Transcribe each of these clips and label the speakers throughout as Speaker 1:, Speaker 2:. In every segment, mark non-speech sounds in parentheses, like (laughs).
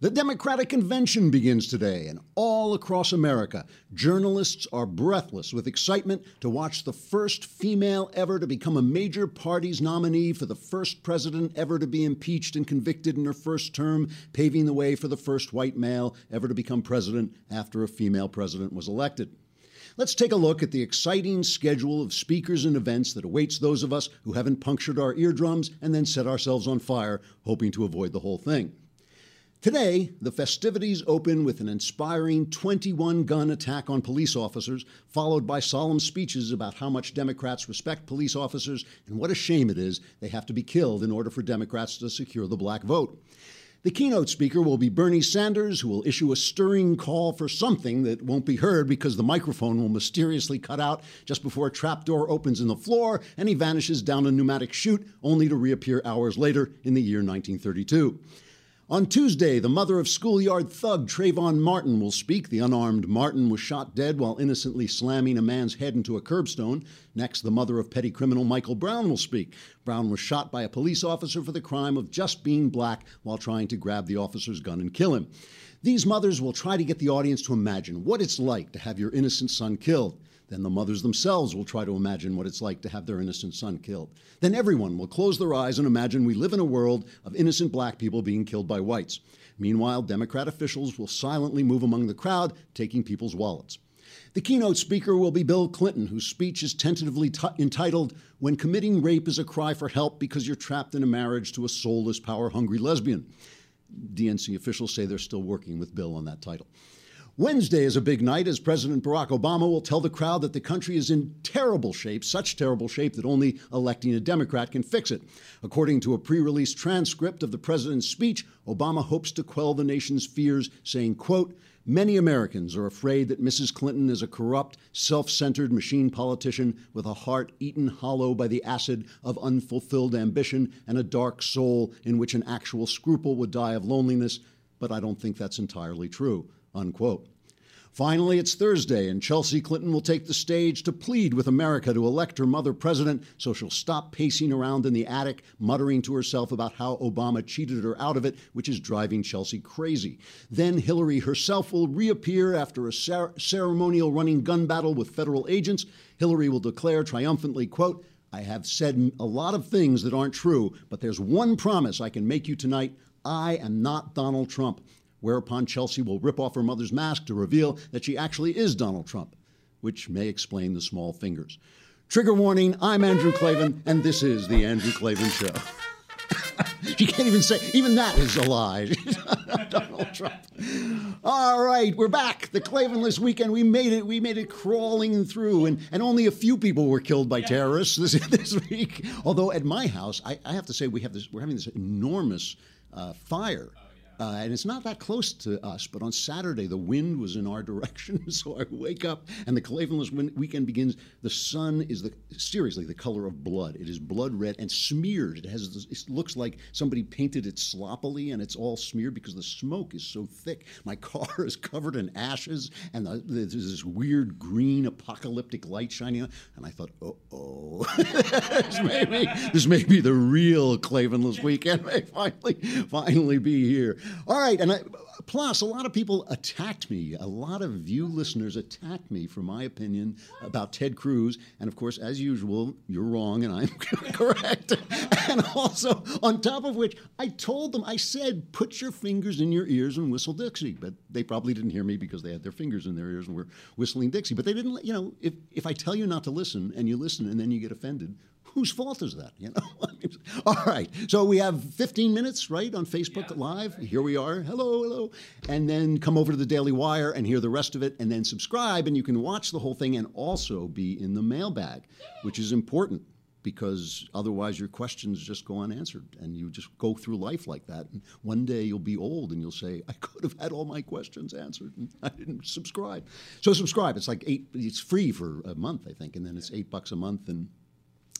Speaker 1: The Democratic Convention begins today, and all across America, journalists are breathless with excitement to watch the first female ever to become a major party's nominee for the first president ever to be impeached and convicted in her first term, paving the way for the first white male ever to become president after a female president was elected. Let's take a look at the exciting schedule of speakers and events that awaits those of us who haven't punctured our eardrums and then set ourselves on fire, hoping to avoid the whole thing. Today, the festivities open with an inspiring 21 gun attack on police officers, followed by solemn speeches about how much Democrats respect police officers and what a shame it is they have to be killed in order for Democrats to secure the black vote. The keynote speaker will be Bernie Sanders, who will issue a stirring call for something that won't be heard because the microphone will mysteriously cut out just before a trapdoor opens in the floor and he vanishes down a pneumatic chute, only to reappear hours later in the year 1932. On Tuesday, the mother of schoolyard thug Trayvon Martin will speak. The unarmed Martin was shot dead while innocently slamming a man's head into a curbstone. Next, the mother of petty criminal Michael Brown will speak. Brown was shot by a police officer for the crime of just being black while trying to grab the officer's gun and kill him. These mothers will try to get the audience to imagine what it's like to have your innocent son killed. Then the mothers themselves will try to imagine what it's like to have their innocent son killed. Then everyone will close their eyes and imagine we live in a world of innocent black people being killed by whites. Meanwhile, Democrat officials will silently move among the crowd, taking people's wallets. The keynote speaker will be Bill Clinton, whose speech is tentatively t- entitled When Committing Rape is a Cry for Help Because You're Trapped in a Marriage to a Soulless, Power Hungry Lesbian. DNC officials say they're still working with Bill on that title. Wednesday is a big night as President Barack Obama will tell the crowd that the country is in terrible shape, such terrible shape that only electing a Democrat can fix it. According to a pre release transcript of the president's speech, Obama hopes to quell the nation's fears, saying, quote, Many Americans are afraid that Mrs. Clinton is a corrupt, self centered machine politician with a heart eaten hollow by the acid of unfulfilled ambition and a dark soul in which an actual scruple would die of loneliness. But I don't think that's entirely true. Unquote. Finally, it's Thursday, and Chelsea Clinton will take the stage to plead with America to elect her mother president so she'll stop pacing around in the attic, muttering to herself about how Obama cheated her out of it, which is driving Chelsea crazy. Then Hillary herself will reappear after a cer- ceremonial running gun battle with federal agents. Hillary will declare triumphantly, quote, I have said a lot of things that aren't true, but there's one promise I can make you tonight. I am not Donald Trump whereupon Chelsea will rip off her mother's mask to reveal that she actually is Donald Trump, which may explain the small fingers. Trigger warning I'm Andrew Klavan, and this is The Andrew Klavan Show. (laughs) she can't even say, even that is a lie. (laughs) Donald Trump. All right, we're back. The Klavanless weekend. We made it. We made it crawling through, and, and only a few people were killed by terrorists this, (laughs) this week. Although at my house, I, I have to say, we have this. We're having this enormous uh, fire. Uh, and it's not that close to us, but on Saturday the wind was in our (laughs) direction. So I wake up and the Klavanless weekend begins. The sun is the seriously the color of blood. It is blood red and smeared. It has it looks like somebody painted it sloppily, and it's all smeared because the smoke is so thick. My (laughs) car is covered in ashes, and the, there's this weird green apocalyptic light shining on. And I thought, oh, oh, (laughs) this may be this may be the real Klavanless weekend. May finally finally be here. All right, and I, plus a lot of people attacked me. A lot of you listeners attacked me for my opinion about Ted Cruz, and of course, as usual, you're wrong and I'm (laughs) correct. and also, on top of which, I told them, I said, put your fingers in your ears and whistle Dixie, but they probably didn't hear me because they had their fingers in their ears and were whistling Dixie. But they didn't, you know, if if I tell you not to listen and you listen and then you get offended, whose fault is that? You know. (laughs) All right. So we have 15 minutes, right, on Facebook yeah. Live. Here we are. Hello, hello. And then come over to the Daily Wire and hear the rest of it, and then subscribe, and you can watch the whole thing and also be in the mailbag, which is important because otherwise your questions just go unanswered and you just go through life like that. And one day you'll be old and you'll say, I could have had all my questions answered and I didn't subscribe. So subscribe. It's like eight, it's free for a month, I think, and then it's eight bucks a month and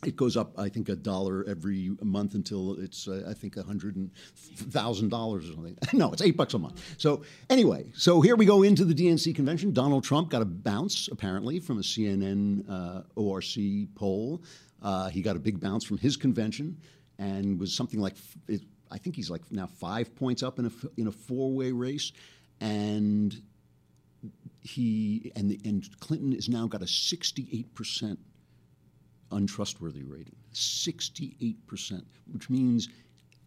Speaker 1: it goes up, I think, a dollar every month until it's, uh, I think, a hundred thousand dollars or something. (laughs) no, it's eight bucks a month. So anyway, so here we go into the DNC convention. Donald Trump got a bounce apparently from a CNN uh, ORC poll. Uh, he got a big bounce from his convention, and was something like it, I think he's like now five points up in a in a four way race, and he and the, and Clinton has now got a 68 percent untrustworthy rating, 68 percent, which means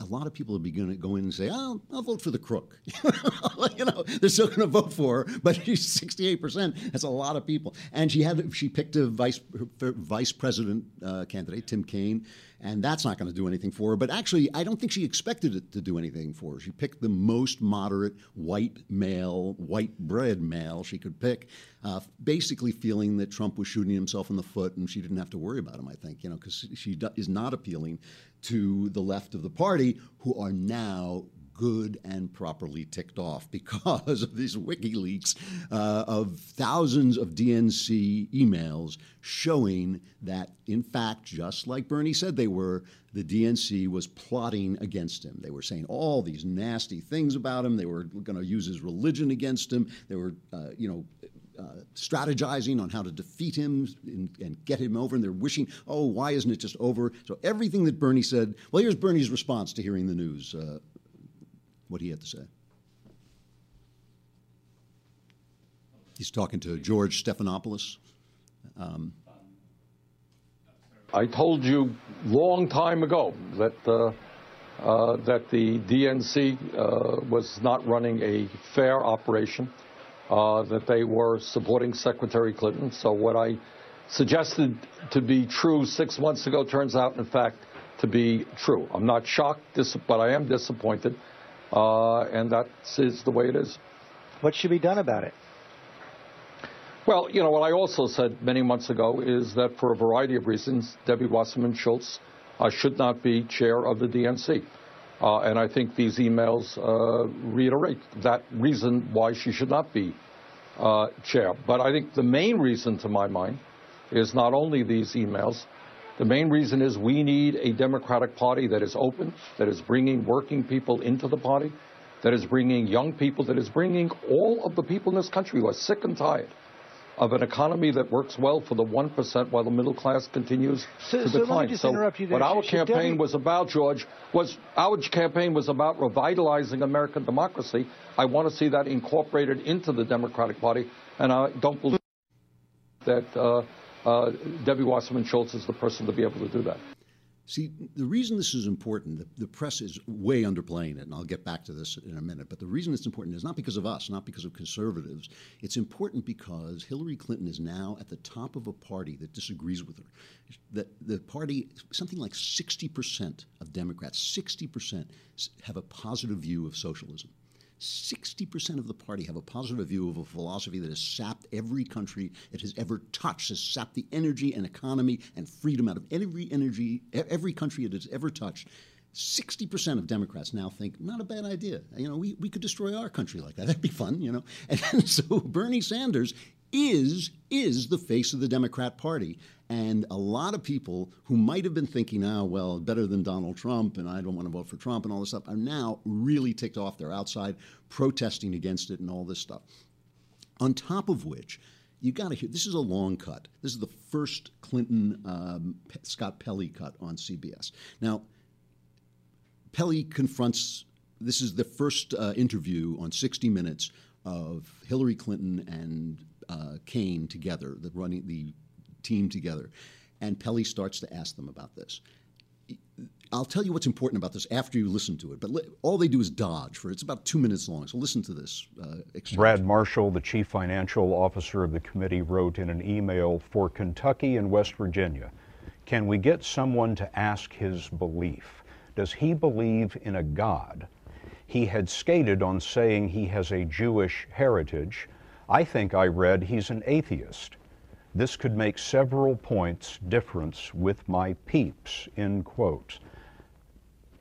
Speaker 1: a lot of people are going to go in and say, "Oh, I'll vote for the crook." (laughs) you know, they're still going to vote for her, but she's sixty-eight percent. That's a lot of people. And she had she picked a vice vice president uh, candidate, Tim Kaine, and that's not going to do anything for her. But actually, I don't think she expected it to do anything for her. She picked the most moderate white male, white bread male she could pick, uh, basically feeling that Trump was shooting himself in the foot, and she didn't have to worry about him. I think you know because she is not appealing to the left of the party, who are now good and properly ticked off (laughs) because of these WikiLeaks uh, of thousands of DNC emails showing that, in fact, just like Bernie said they were, the DNC was plotting against him. They were saying all these nasty things about him. They were going to use his religion against him. They were, uh, you know, uh, strategizing on how to defeat him and, and, get him over, and they're wishing, oh, why isn't it just over? So everything that Bernie said, well, here's Bernie's response to hearing the news, uh, what he had to say. He's talking to George Stephanopoulos. Um,
Speaker 2: I told you long time ago that uh, uh, that the DNC uh, was not running a fair operation uh, that they were supporting Secretary Clinton. So what I suggested to be true six months ago turns out, in fact, to be true. I'm not shocked, but I am disappointed, uh, and that is the way it is.
Speaker 3: What should be done about it?
Speaker 2: Well, you know, what I also said many months ago is that for a variety of reasons, Debbie Wasserman Schultz uh, should not be chair of the DNC. Uh, and I think these emails uh, reiterate that reason why she should not be uh, chair. But I think the main reason, to my mind, is not only these emails. The main reason is we need a Democratic Party that is open, that is bringing working people into the party, that is bringing young people, that is bringing all of the people in this country who are sick and tired of an economy that works well for the 1% while the middle class continues
Speaker 3: so,
Speaker 2: to
Speaker 3: so
Speaker 2: decline.
Speaker 3: Let me just interrupt you there.
Speaker 2: what our campaign was about, George, was our campaign was about revitalizing American democracy. I want to see that incorporated into the Democratic Party, and I don't believe that uh, uh, Debbie Wasserman Schultz is the person to be able to do that.
Speaker 1: See, the reason this is important, the, the, press is way underplaying it, and I'll get back to this in a minute. But the reason it's important is not because of us, not because of conservatives. It's important because Hillary Clinton is now at the top of a party that disagrees with her. That the party, something like 60% of Democrats, 60% have a positive view of socialism. 60% of the party have a positive view of a philosophy that has sapped every country it has ever touched, has sapped the energy and economy and freedom out of every energy, every country it has ever touched. 60% of Democrats now think, not a bad idea. You know, we, we could destroy our country like that. (laughs) That'd be fun, you know. And (laughs) so Bernie Sanders is is the face of the Democrat Party. And a lot of people who might have been thinking, oh, well, better than Donald Trump, and I don't want to vote for Trump and all this stuff, are now really ticked off. They're outside protesting against it and all this stuff. On top of which, you got to hear this is a long cut. This is the first Clinton um, Scott Pelley cut on CBS. Now, Pelley confronts. This is the first uh, interview on 60 Minutes of Hillary Clinton and uh, Kaine together, the running the team together, and Pelley starts to ask them about this. I'll tell you what's important about this after you listen to it, but li- all they do is dodge for. It's about two minutes long, so listen to this. Uh,
Speaker 4: Brad Marshall, the chief financial officer of the committee, wrote in an email for Kentucky and West Virginia Can we get someone to ask his belief? Does he believe in a God? He had skated on saying he has a Jewish heritage. I think I read he's an atheist. This could make several points difference with my peeps, end quote.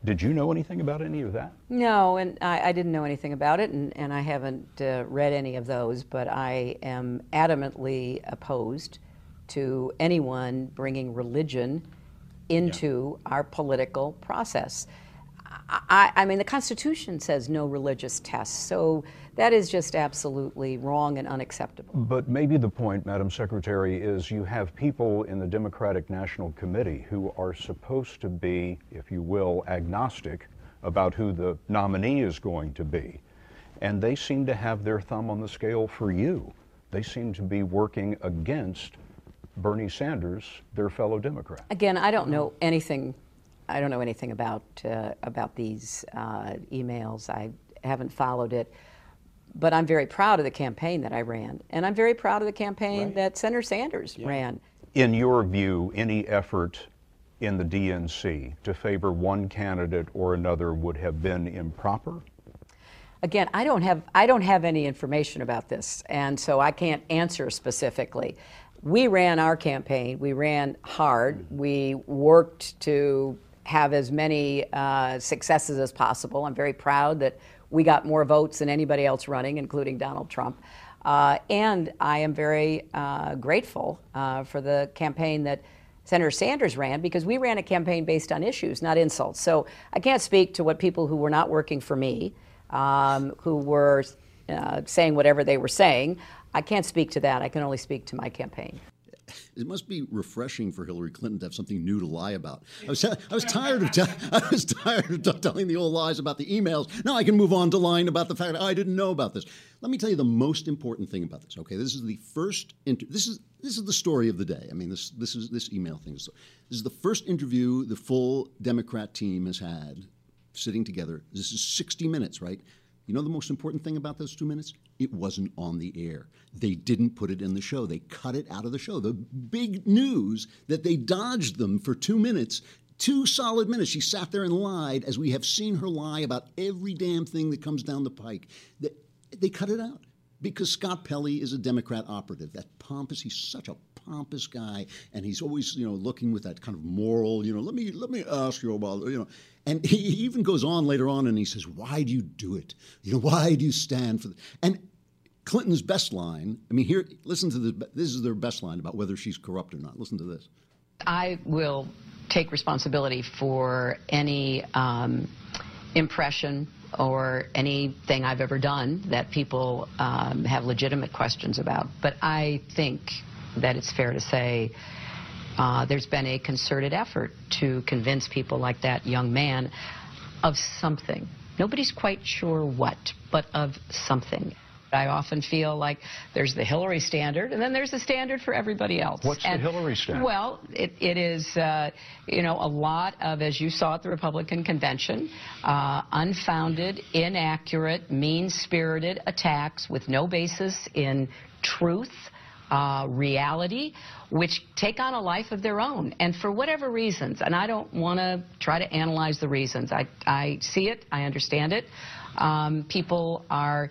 Speaker 4: Did you know anything about any of that?
Speaker 5: No, and I, I didn't know anything about it, and, and I haven't uh, read any of those, but I am adamantly opposed to anyone bringing religion into yeah. our political process. I, I, mean, the Constitution says no religious tests, so that is just absolutely wrong and unacceptable.
Speaker 4: But maybe the point, Madam Secretary, is you have people in the Democratic National Committee who are supposed to be, if you will, agnostic about who the nominee is going to be. And they seem to have their thumb on the scale for you. They seem to be working against Bernie Sanders, their fellow Democrat.
Speaker 5: Again, I don't know anything. I don't know anything about uh, about these uh, emails. I haven't followed it, but I'm very proud of the campaign that I ran, and I'm very proud of the campaign right. that Senator Sanders yeah. ran.
Speaker 4: In your view, any effort in the DNC to favor one candidate or another would have been improper?
Speaker 5: Again, I don't have I don't have any information about this, and so I can't answer specifically. We ran our campaign. We ran hard. We worked to have as many uh, successes as possible. I'm very proud that we got more votes than anybody else running, including Donald Trump. Uh, and I am very uh, grateful uh, for the campaign that Senator Sanders ran because we ran a campaign based on issues, not insults. So I can't speak to what people who were not working for me, um, who were uh, saying whatever they were saying, I can't speak to that. I can only speak to my campaign
Speaker 1: it must be refreshing for Hillary Clinton to have something new to lie about. I was, I was tired of (laughs) I was tired of telling the old lies about the emails. Now I can move on to lying about the fact that I didn't know about this. Let me tell you the most important thing about this. Okay, this is the first inter- this is this is the story of the day. I mean, this this is this email thing. This is the first interview the full Democrat team has had sitting together. This is 60 minutes, right? You know the most important thing about those two minutes? It wasn't on the air. They didn't put it in the show. They cut it out of the show. The big news that they dodged them for two minutes two solid minutes. She sat there and lied, as we have seen her lie about every damn thing that comes down the pike. They, they cut it out because Scott Pelley is a Democrat operative. That pompous, he's such a pompous guy, and he's always, you know, looking with that kind of moral, you know, let me let me ask you about, you know, and he even goes on later on and he says, Why do you do it? You know, why do you stand for and Clinton's best line, I mean, here, listen to the, this is their best line about whether she's corrupt or not. Listen to this.
Speaker 5: I will take responsibility for any um, impression or anything I've ever done that people um, have legitimate questions about. But I think that it's fair to say uh, there's been a concerted effort to convince people like that young man of something. Nobody's quite sure what, but of something. I often feel like there's the Hillary standard, and then there's the standard for everybody else.
Speaker 4: What's
Speaker 5: and,
Speaker 4: the Hillary standard?
Speaker 5: Well, it, it is, uh, you know, a lot of, as you saw at the Republican convention, uh, unfounded, inaccurate, mean-spirited attacks with no basis in truth uh, reality, which take on a life of their own. And for whatever reasons, and I don't want to try to analyze the reasons, I, I see it, I understand it. Um, people are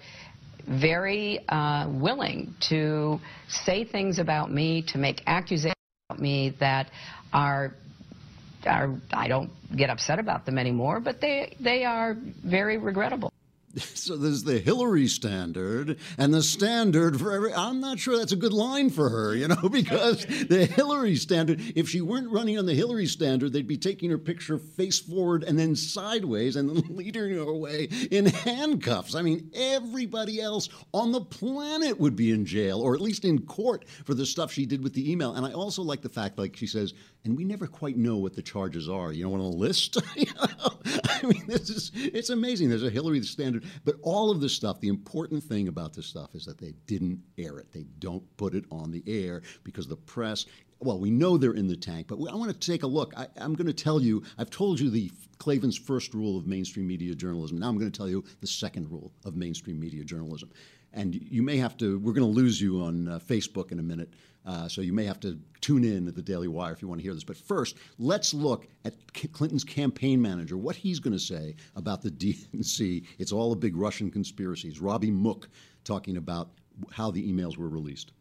Speaker 5: very uh, willing to say things about me, to make accusations about me that are are I don't get upset about them anymore, but they they are very regrettable. (laughs)
Speaker 1: So there's the Hillary standard and the standard for every. I'm not sure that's a good line for her, you know, (laughs) because the Hillary standard, if she weren't running on the Hillary standard, they'd be taking her picture face forward and then sideways and then (laughs) leading her away in handcuffs. I mean, everybody else on the planet would be in jail or at least in court for the stuff she did with the email. And I also like the fact, like she says, and we never quite know what the charges are. You (laughs) know, on a list. I mean, this is it's amazing. There's a Hillary standard, but all of this stuff. The important thing about this stuff is that they didn't air it. They don't put it on the air because the press. Well, we know they're in the tank, but I want to take a look. I, I'm going to tell you. I've told you the Klavan's first rule of mainstream media journalism. Now I'm going to tell you the second rule of mainstream media journalism. And you may have to. We're going to lose you on uh, Facebook in a minute uh, so you may have to tune in at the Daily Wire if you want to hear this. But first, let's look at Clinton's campaign manager, what he's going to say about the (laughs) DNC. It's all a big Russian conspiracy. Robby Mook talking about how the emails were released.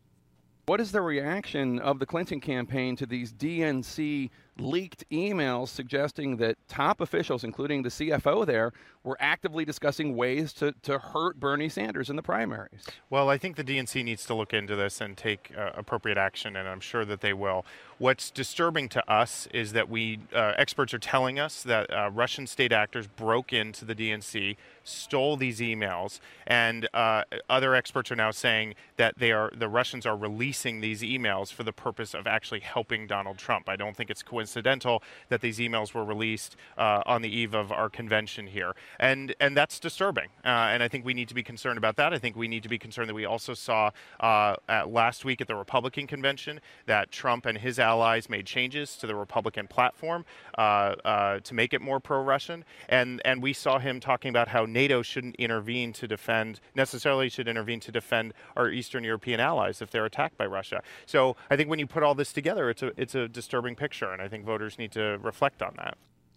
Speaker 6: What is the reaction of the Clinton campaign to these DNC leaked emails suggesting that top officials, including the CFO there, were actively discussing ways to, to hurt Bernie Sanders in the primaries.
Speaker 7: Well, I think the DNC needs to look into this and take uh, appropriate action, and I'm sure that they will. What's disturbing to us is that we uh, experts are telling us that uh, Russian state actors broke into the DNC, stole these emails, and uh, other experts are now saying that they are the Russians are releasing these emails for the purpose of actually helping Donald Trump. I don't think it's coincidental coincidental that these emails were released uh, on the eve of our convention here, and and that's disturbing. Uh, and I think we need to be concerned about that. I think we need to be concerned that we also saw uh, last week at the Republican convention that Trump and his allies made changes to the Republican platform uh, uh, to make it more pro-Russian, and and we saw him talking about how NATO shouldn't intervene to defend necessarily should intervene to defend our Eastern European allies if they're attacked by Russia. So I think when you put all this together, it's a it's a disturbing picture, and I think voters need to reflect on that.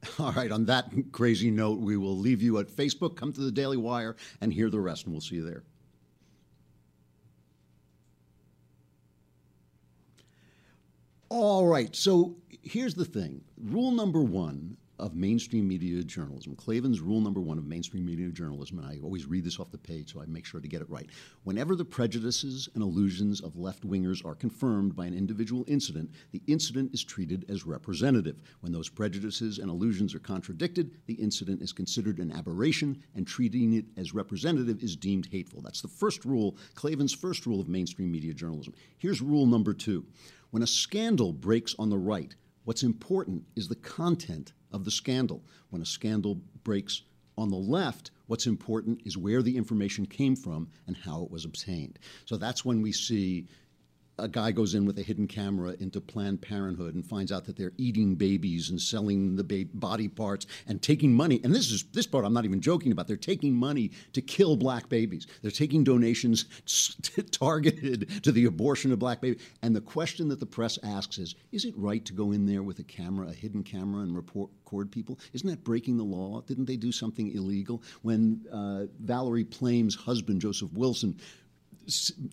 Speaker 7: (laughs)
Speaker 1: All right, on that crazy note, we will leave you at Facebook. Come to the Daily Wire and hear the rest, and we'll see you there. All right, so here's the thing. Rule number one of mainstream media journalism. Klavan's rule number one of mainstream media journalism, and I always read this off the page so I make sure to get it right. Whenever the prejudices and illusions of left wingers are confirmed by an individual incident, the incident is treated as representative. When those prejudices and illusions are contradicted, the incident is considered an aberration, and treating it as representative is deemed hateful. That's the first rule, Klavan's first rule of mainstream media journalism. Here's rule number two. When a scandal breaks on the right, what's important is the content of the scandal. When a scandal breaks on the left, what's important is where the information came from and how it was obtained. So that's when we see a guy goes in with a hidden camera into Planned Parenthood and finds out that they're eating babies and selling the ba- body parts and taking money. And this is this part I'm not even joking about. They're taking money to kill black babies. They're taking donations (laughs) targeted to the abortion of black babies. And the question that the press asks is: Is it right to go in there with a camera, a hidden camera, and report, record people? Isn't that breaking the law? Didn't they do something illegal when uh, Valerie Plame's husband, Joseph Wilson?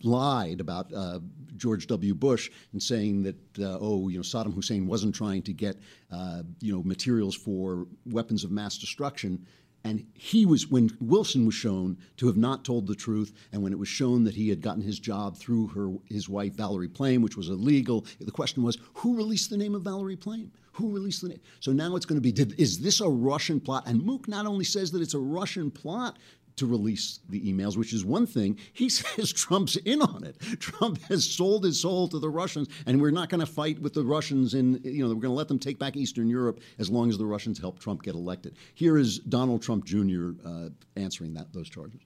Speaker 1: Lied about uh, George W. Bush and saying that uh, oh you know Saddam Hussein wasn't trying to get uh, you know materials for weapons of mass destruction. And he was, when Wilson was shown to have not told the truth, and when it was shown that he had gotten his job through her, his wife Valerie Plame, which was illegal, the question was, who released the name of Valerie Plame? Who released the name? So now it's going to be, did, is this a Russian plot? And Mook not only says that it's a Russian plot to release the emails, which is one thing. He (laughs) says Trump's in on it. Trump has sold his soul to the Russians, and we're not going to fight with the Russians in, you know, we're going to let them take back Eastern Europe as long as the Russians help Trump get elected. Here is Donald Trump Jr. Uh, answering that those charges.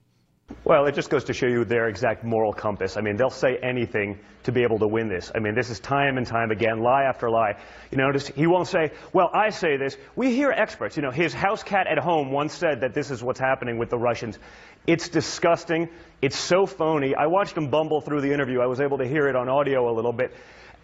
Speaker 8: Well, it just goes to show you their exact moral compass. I mean, they'll say anything to be able to win this. I mean, this is time and time again, lie after lie. You notice he won't say, well, I say this. We hear experts. You know, his house cat at home once said that this is what's happening with the Russians. It's disgusting. It's so phony. I watched him bumble through the interview. I was able to hear it on audio a little bit.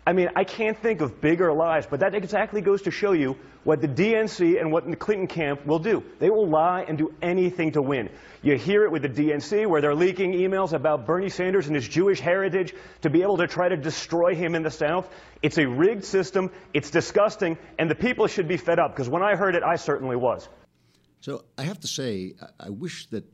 Speaker 8: I mean, I can't think of bigger lies, but that exactly goes to show you what the DNC and what the Clinton camp will do. They will lie and do anything to win. You hear it with the DNC, where they're leaking emails about Bernie Sanders and his Jewish heritage to be able to try to destroy him in the South. It's a rigged system. It's disgusting, and the people should be fed up, because when I heard it, I certainly was.
Speaker 1: So I have to say, I wish that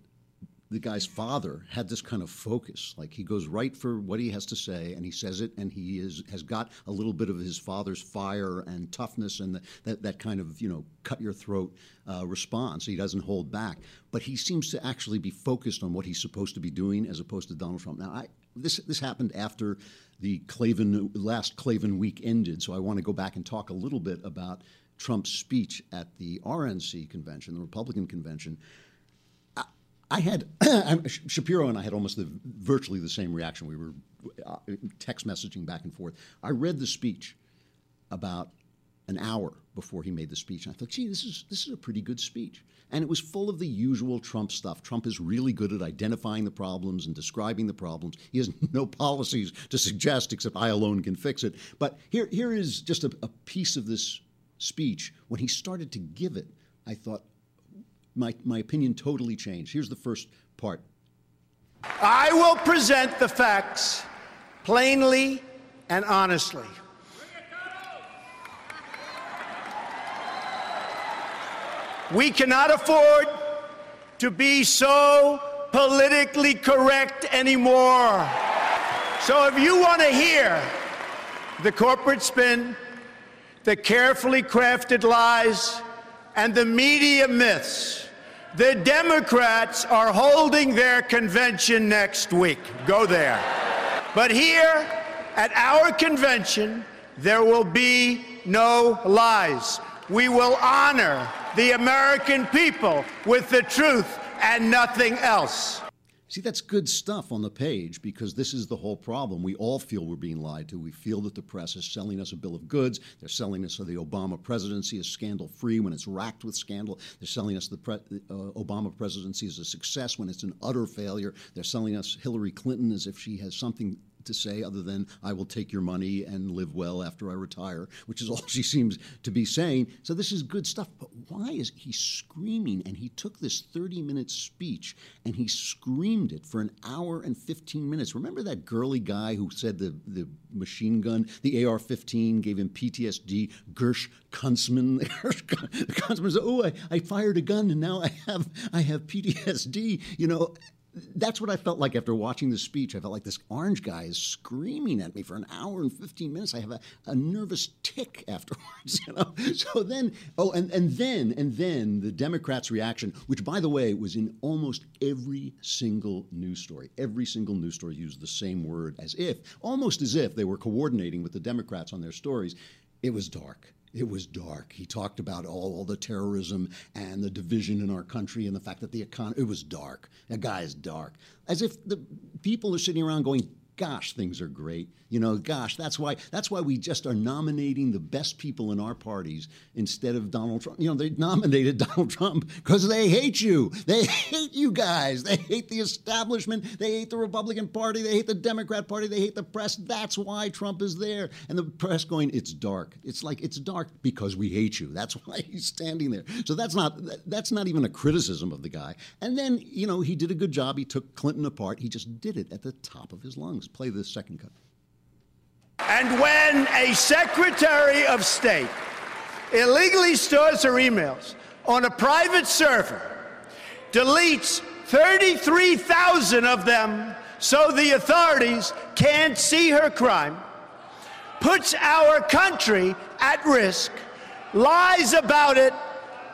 Speaker 1: the guy's father had this kind of focus. Like he goes right for what he has to say, and he says it, and he is has got a little bit of his father's fire and toughness, and the, that that kind of you know cut your throat uh, response. He doesn't hold back, but he seems to actually be focused on what he's supposed to be doing, as opposed to Donald Trump. Now, I, this this happened after the Klavan last Clavin week ended, so I want to go back and talk a little bit about Trump's speech at the RNC convention, the Republican convention I had (clears throat) Shapiro and I had almost the, virtually the same reaction. We were uh, text messaging back and forth. I read the speech about an hour before he made the speech, and I thought, "Gee, this is this is a pretty good speech." And it was full of the usual Trump stuff. Trump is really good at identifying the problems and describing the problems. He has (laughs) no policies to suggest except I alone can fix it. But here here is just a, a piece of this speech. When he started to give it, I thought, my, my opinion totally changed. Here's the first part.
Speaker 9: I will present the facts plainly and honestly. We cannot afford to be so politically correct anymore. So if you want to hear the corporate spin, the carefully crafted lies, and the media myths, the Democrats are holding their convention next week. Go there. But here at our convention, there will be no lies. We will honor the American people with the truth and nothing else.
Speaker 1: See, that's good stuff on the page because this is the whole problem. We all feel we're being lied to. We feel that the press is selling us a bill of goods. They're selling us the Obama presidency is scandal free when it's racked with scandal. They're selling us the pre- uh, Obama presidency is a success when it's an utter failure. They're selling us Hillary Clinton as if she has something to say other than I will take your money and live well after I retire, which is all (laughs) she seems to be saying. So this is good stuff. But why is he screaming? And he took this 30 minute speech and he screamed it for an hour and 15 minutes. Remember that girly guy who said the, the machine gun, the AR 15, gave him PTSD? Gersh Kuntzman. (laughs) Kuntzman said, Oh, I, I fired a gun and now I have, I have PTSD. You know, that's what I felt like after watching the speech. I felt like this orange guy is screaming at me for an hour and 15 minutes. I have a, a nervous tick afterwards, (laughs) you know. So then, oh, and, and then, and then the Democrats' reaction, which by the way was in almost every single news story. Every single news story used the same word as if, almost as if they were coordinating with the Democrats on their stories. It was dark. It was dark. He talked about all, all, the terrorism and the division in our country and the fact that the economy, it was dark. That guy is dark. As if the people are sitting around going, gosh, things are great. You know, gosh, that's why that's why we just are nominating the best people in our parties instead of Donald Trump. You know, they nominated (laughs) Donald Trump because they hate you. They hate you guys. They hate the establishment. They hate the Republican Party. They hate the Democrat Party. They hate the press. That's why Trump is there. And the press going, it's dark. It's like it's dark because we hate you. That's (laughs) why he's standing there. So that's not that's not even a criticism of the guy. And then, you know, he did a good job. He took Clinton apart. He just did it at the top of his lungs. Play this second cut.
Speaker 9: And when a Secretary of State illegally stores her emails on a private server, deletes 33,000 of them so the authorities can't see her crime, puts our country at risk, lies about it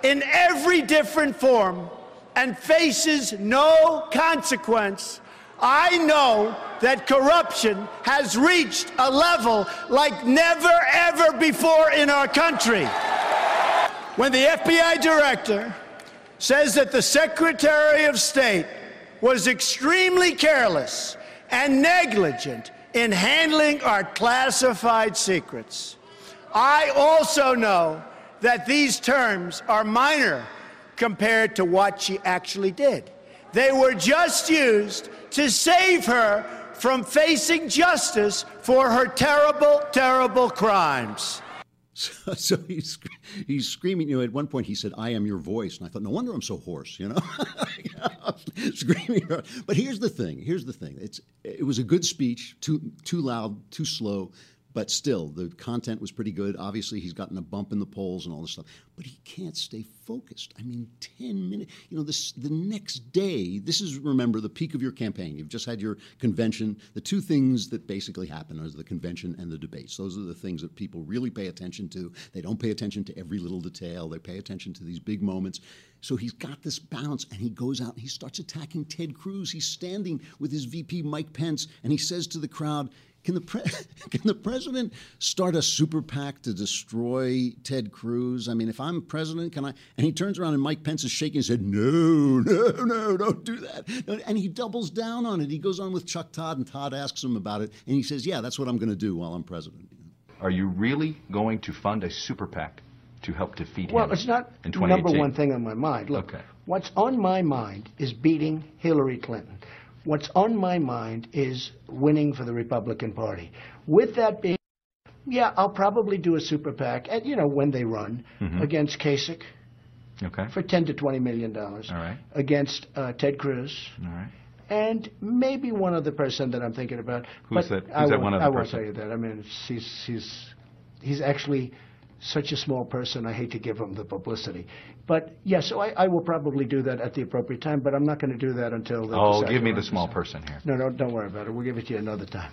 Speaker 9: in every different form, and faces no consequence I know that corruption has reached a level like never ever before in our country. When the FBI director says that the Secretary of State was extremely careless and negligent in handling our classified secrets, I also know that these terms are minor compared to what she actually did. They were just used to save her from facing justice for her terrible, terrible crimes.
Speaker 1: So, (laughs) so, he's he's screaming. You know, at one point he said, "I am your voice," and I thought, "No wonder I'm so hoarse." You know, (laughs) (laughs) screaming. But here's the thing. Here's the thing. It's it was a good speech. Too too loud. Too slow but still, the content was pretty good. Obviously, he's gotten a bump in the polls and all this stuff, but he can't stay focused. I mean, 10 minutes, you know, this the next day, this is, remember, the peak of your campaign. You've just had your convention. The two things that basically happen are the convention and the debates. Those are the things that people really pay attention to. They don't pay attention to every little detail, they pay attention to these big moments. So he's got this bounce and he goes out and he starts attacking Ted Cruz. He's standing with his VP, Mike Pence, and he says to the crowd, can the, pre- (laughs) can the president start a super PAC to destroy Ted Cruz? I mean, if I'm president, can I? And he turns around and Mike Pence is shaking his head, no, no, no, don't do that. And he doubles down on it. He goes on with Chuck Todd, and Todd asks him about it. And he says, yeah, that's what I'm going to do while I'm president.
Speaker 10: Are you really going to fund a super PAC to help defeat
Speaker 11: well,
Speaker 10: him?
Speaker 11: Well, it's not
Speaker 10: the
Speaker 11: number one thing on my mind. Look,
Speaker 10: okay.
Speaker 11: what's on my mind is beating Hillary Clinton. What's on my mind is winning for the Republican Party. With that being, yeah, I'll probably do a super PAC, at, you know, when they run
Speaker 10: Mhm.
Speaker 11: against Kasich
Speaker 10: Okay.
Speaker 11: for 10 to 20 million dollars,
Speaker 10: All right.
Speaker 11: against uh, Ted Cruz,
Speaker 10: All right.
Speaker 11: and maybe one other person that I'm thinking about.
Speaker 10: Who's
Speaker 11: but
Speaker 10: that-
Speaker 11: I
Speaker 10: who's that one other
Speaker 11: I won't tell you that. I mean, he's he's he's actually such a small person. I hate to give him the publicity, but yeah. So I, I will probably do that at the appropriate time, but I'm not going to do that until. The
Speaker 10: Oh, give me the small person here.
Speaker 11: No, no, don't worry about it. We'll give it to you another time.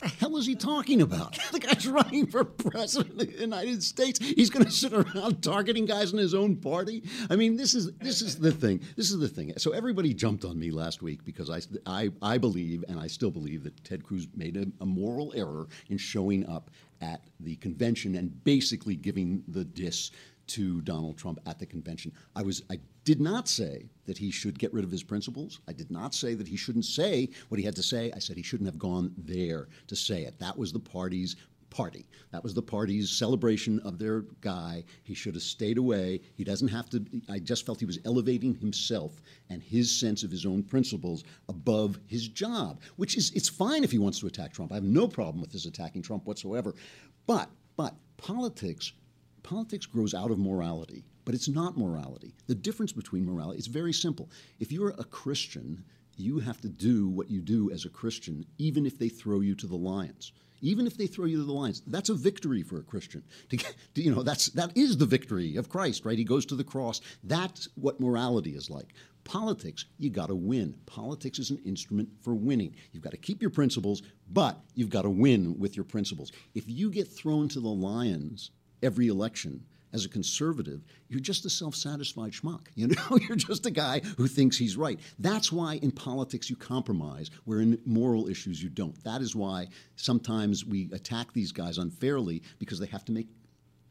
Speaker 1: The hell is he talking about? (laughs) the guy's running for president of the United States. He's going to sit around (laughs) targeting guys in his own party. I mean, this is this is the thing. This is the thing. So everybody jumped on me last week because I I, I believe and I still believe that Ted Cruz made a, a moral error in showing up at the convention and basically giving the diss to Donald Trump at the convention. I was I did not say that he should get rid of his principles. I did not say that he shouldn't say what he had to say. I said he shouldn't have gone there to say it. That was the party's party. That was the party's celebration of their guy. He should have stayed away. He doesn't have to. I just felt he was elevating himself and his sense of his own principles above his job, which is it's fine if he wants to attack Trump. I have no problem with his attacking Trump whatsoever. But but politics politics grows out of morality, but it's not morality. The difference between morality is very simple. If you're a Christian, you have to do what you do as a Christian, even if they throw you to the lions. Even if they throw you to the lions, that's a victory for a Christian. To, to, you know, that's that is the victory of Christ, right? He goes to the cross. That's what morality is like. Politics, you got to win. Politics is an instrument for winning. You've got to keep your principles, but you've got to win with your principles. If you get thrown to the lions every election as a conservative, you're just a self-satisfied schmuck. (laughs) You know, you're just a guy who thinks he's right. That's why in politics you compromise, where in moral issues you don't. That is why sometimes we attack these guys unfairly because they have to make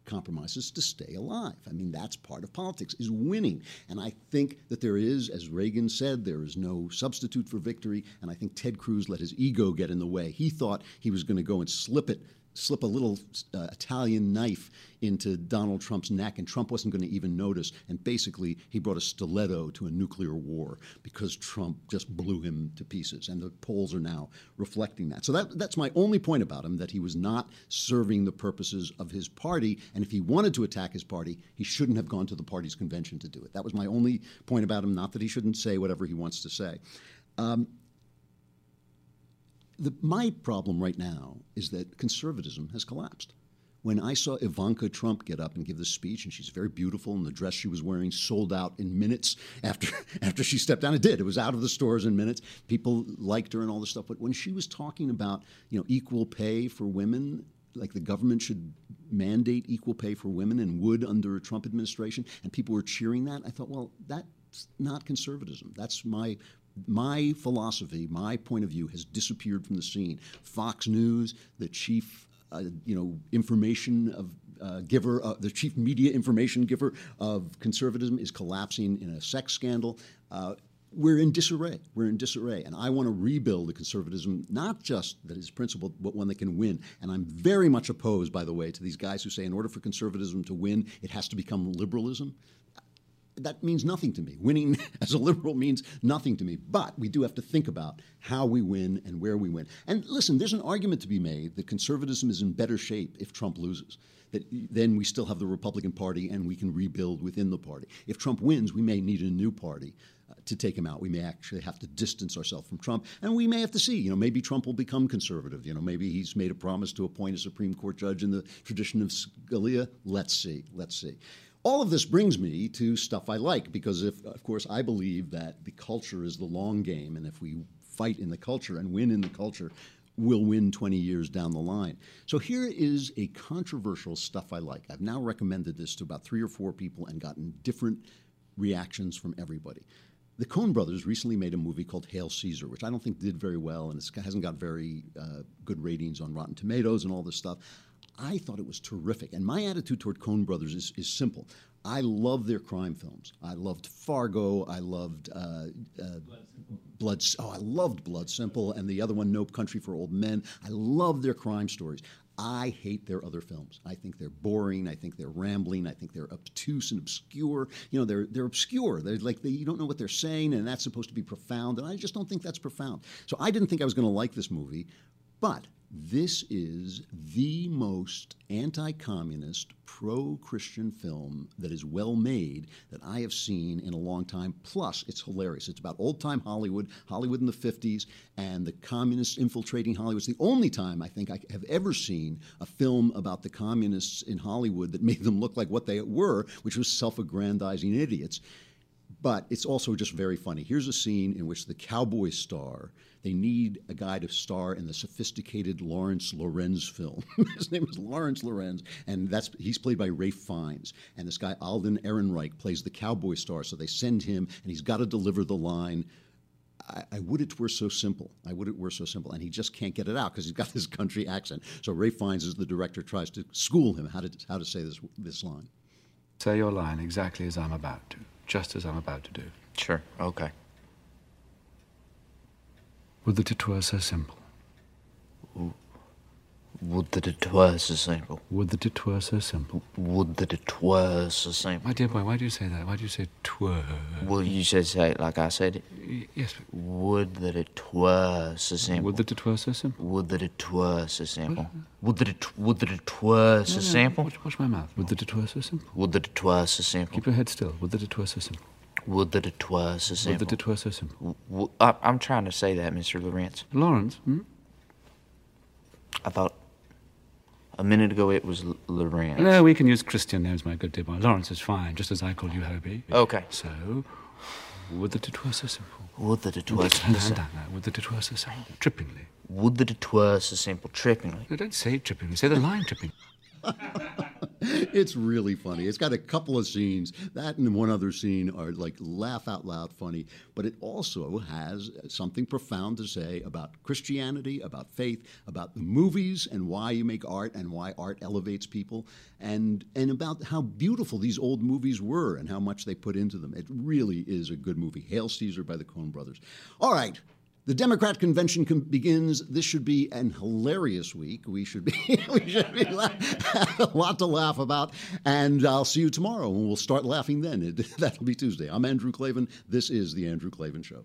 Speaker 1: compromises to stay alive. I mean, that's part of politics is winning. And I think that there is, as Reagan said, there is no substitute for victory. And I think Ted Cruz let his ego get in the way. He thought he was going to go and slip it slip a little uh, Italian knife into Donald Trump's neck, and Trump wasn't going to even notice. And basically, he brought a stiletto to a nuclear war because Trump just blew him to pieces. And the polls are now reflecting that. So that, that's my only point about him that he was not serving the purposes of his party. And if he wanted to attack his party, he shouldn't have gone to the party's convention to do it. That was my only point about him, not that he shouldn't say whatever he wants to say. Um, the, my problem right now is that conservatism has collapsed. When I saw Ivanka Trump get up and give this speech, and she's very beautiful, and the dress she was wearing sold out in minutes after (laughs) after she stepped down, it did. It was out of the stores in minutes. People liked her and all this stuff. But when she was talking about you know equal pay for women, like the government should mandate equal pay for women and would under a Trump administration, and people were cheering that. I thought, well, that's not conservatism. That's my my philosophy, my point of view has disappeared from the scene. Fox News, the chief, uh, you know, information of uh, giver, uh, the chief media information giver of conservatism is collapsing in a sex scandal. Uh, we're in disarray. We're in disarray. And I want to rebuild the conservatism, not just that is principled, but one that can win. And I'm very much opposed, by the way, to these guys who say in order for conservatism to win, it has to become liberalism that means nothing to me. Winning (laughs) as a liberal means nothing to me. But we do have to think about how we win and where we win. And listen, there's an argument to be made that conservatism is in better shape if Trump loses. That then we still have the Republican Party and we can rebuild within the party. If Trump wins, we may need a new party uh, to take him out. We may actually have to distance ourselves from Trump, and we may have to see. You know, maybe Trump will become conservative. You know, maybe he's made a promise to appoint a Supreme Court judge in the tradition of Scalia. Let's see. Let's see. All of this brings me to stuff I like because, if, of course, I believe that the culture is the long game, and if we fight in the culture and win in the culture, we'll win 20 years down the line. So here is a controversial stuff I like. I've now recommended this to about three or four people and gotten different reactions from everybody. The Coen brothers recently made a movie called Hail Caesar, which I don't think did very well, and it hasn't got very uh, good ratings on Rotten Tomatoes and all this stuff. I thought it was terrific. And my attitude toward Coen Brothers is, is simple. I love their crime films. I loved Fargo. I loved uh, uh, Blood. Oh, I loved Blood Simple, and the other one, No Country for Old Men. I love their crime stories. I hate their other films. I think they're boring. I think they're rambling. I think they're obtuse and obscure. You know, they're they're obscure. They're like they, you don't know what they're saying, and that's supposed to be profound. And I just don't think that's profound. So I didn't think I was going to like this movie, but this is the most anti communist, pro Christian film that is well made that I have seen in a long time. Plus, it's hilarious. It's about old time Hollywood, Hollywood in the 50s, and the communists infiltrating Hollywood. It's the only time I think I have ever seen a film about the communists in Hollywood that made them look like what they were, which was self aggrandizing idiots. But it's also just very funny. Here's a scene in which the cowboy star, they need a guy to star in the sophisticated Laurence Laurentz film. (laughs) His name is Laurence Laurentz, and that's he's played by Ralph Fiennes. And this guy, Alden Ehrenreich, plays the cowboy star. So they send him, and he's got to deliver the line. I, I, would it were so simple. I would it were so simple. And he just can't get it out because he's got this country accent. So Ralph Fiennes, as the director, tries to school him how to, how to say this, this line.
Speaker 12: Say your line exactly as I'm about to, just as I'm about to do.
Speaker 13: Sure, okay.
Speaker 12: Would it were so simple.
Speaker 13: Would that it were so simple.
Speaker 12: Would that it were so simple.
Speaker 13: Would that it were so simple.
Speaker 12: My dear boy, why do you say that? Why do you say twere?
Speaker 13: Well, you should say it like I said it.
Speaker 12: Yes.
Speaker 13: But... Would that it were so simple.
Speaker 12: Would that it were so simple.
Speaker 13: Would that it were so simple. What? Would that it would that it were so
Speaker 12: no, no,
Speaker 13: simple.
Speaker 12: Watch, watch my mouth. Would that it were so simple.
Speaker 13: Would that it were so simple.
Speaker 12: Keep your head still. Would that it were so simple.
Speaker 13: Would that it were so simple.
Speaker 12: Would that it were so simple.
Speaker 13: W- I'm trying to say that, Mr. Laurentz.
Speaker 12: Laurence, hmm?
Speaker 13: I thought a minute ago it was L- Lawrence.
Speaker 12: No, we can use Christian names, my good dear boy. Laurence is fine, just as I call you Hobie.
Speaker 13: Okay.
Speaker 12: So, would that it were so simple.
Speaker 13: Would that it were so
Speaker 12: simple. Would that it were so simple. Trippingly.
Speaker 13: Would that it were so simple. Trippingly.
Speaker 12: No, don't say trippingly. Say the line trippingly. (laughs) (laughs)
Speaker 1: it's really funny. It's got a couple of scenes. That and one other scene are like laugh out loud funny, but it also has something profound to say about Christianity, about faith, about the movies and why you make art and why art elevates people, and and about how beautiful these old movies were and how much they put into them. It really is a good movie. Hail Caesar by the Coen brothers. All right. The Democrat convention com- begins. This should be an hilarious week. We should be (laughs) we should be la- (laughs) a lot to laugh about. And I'll see you tomorrow, and we'll start laughing then. It, (laughs) that'll be Tuesday. I'm Andrew Klavan. This is the Andrew Klavan Show.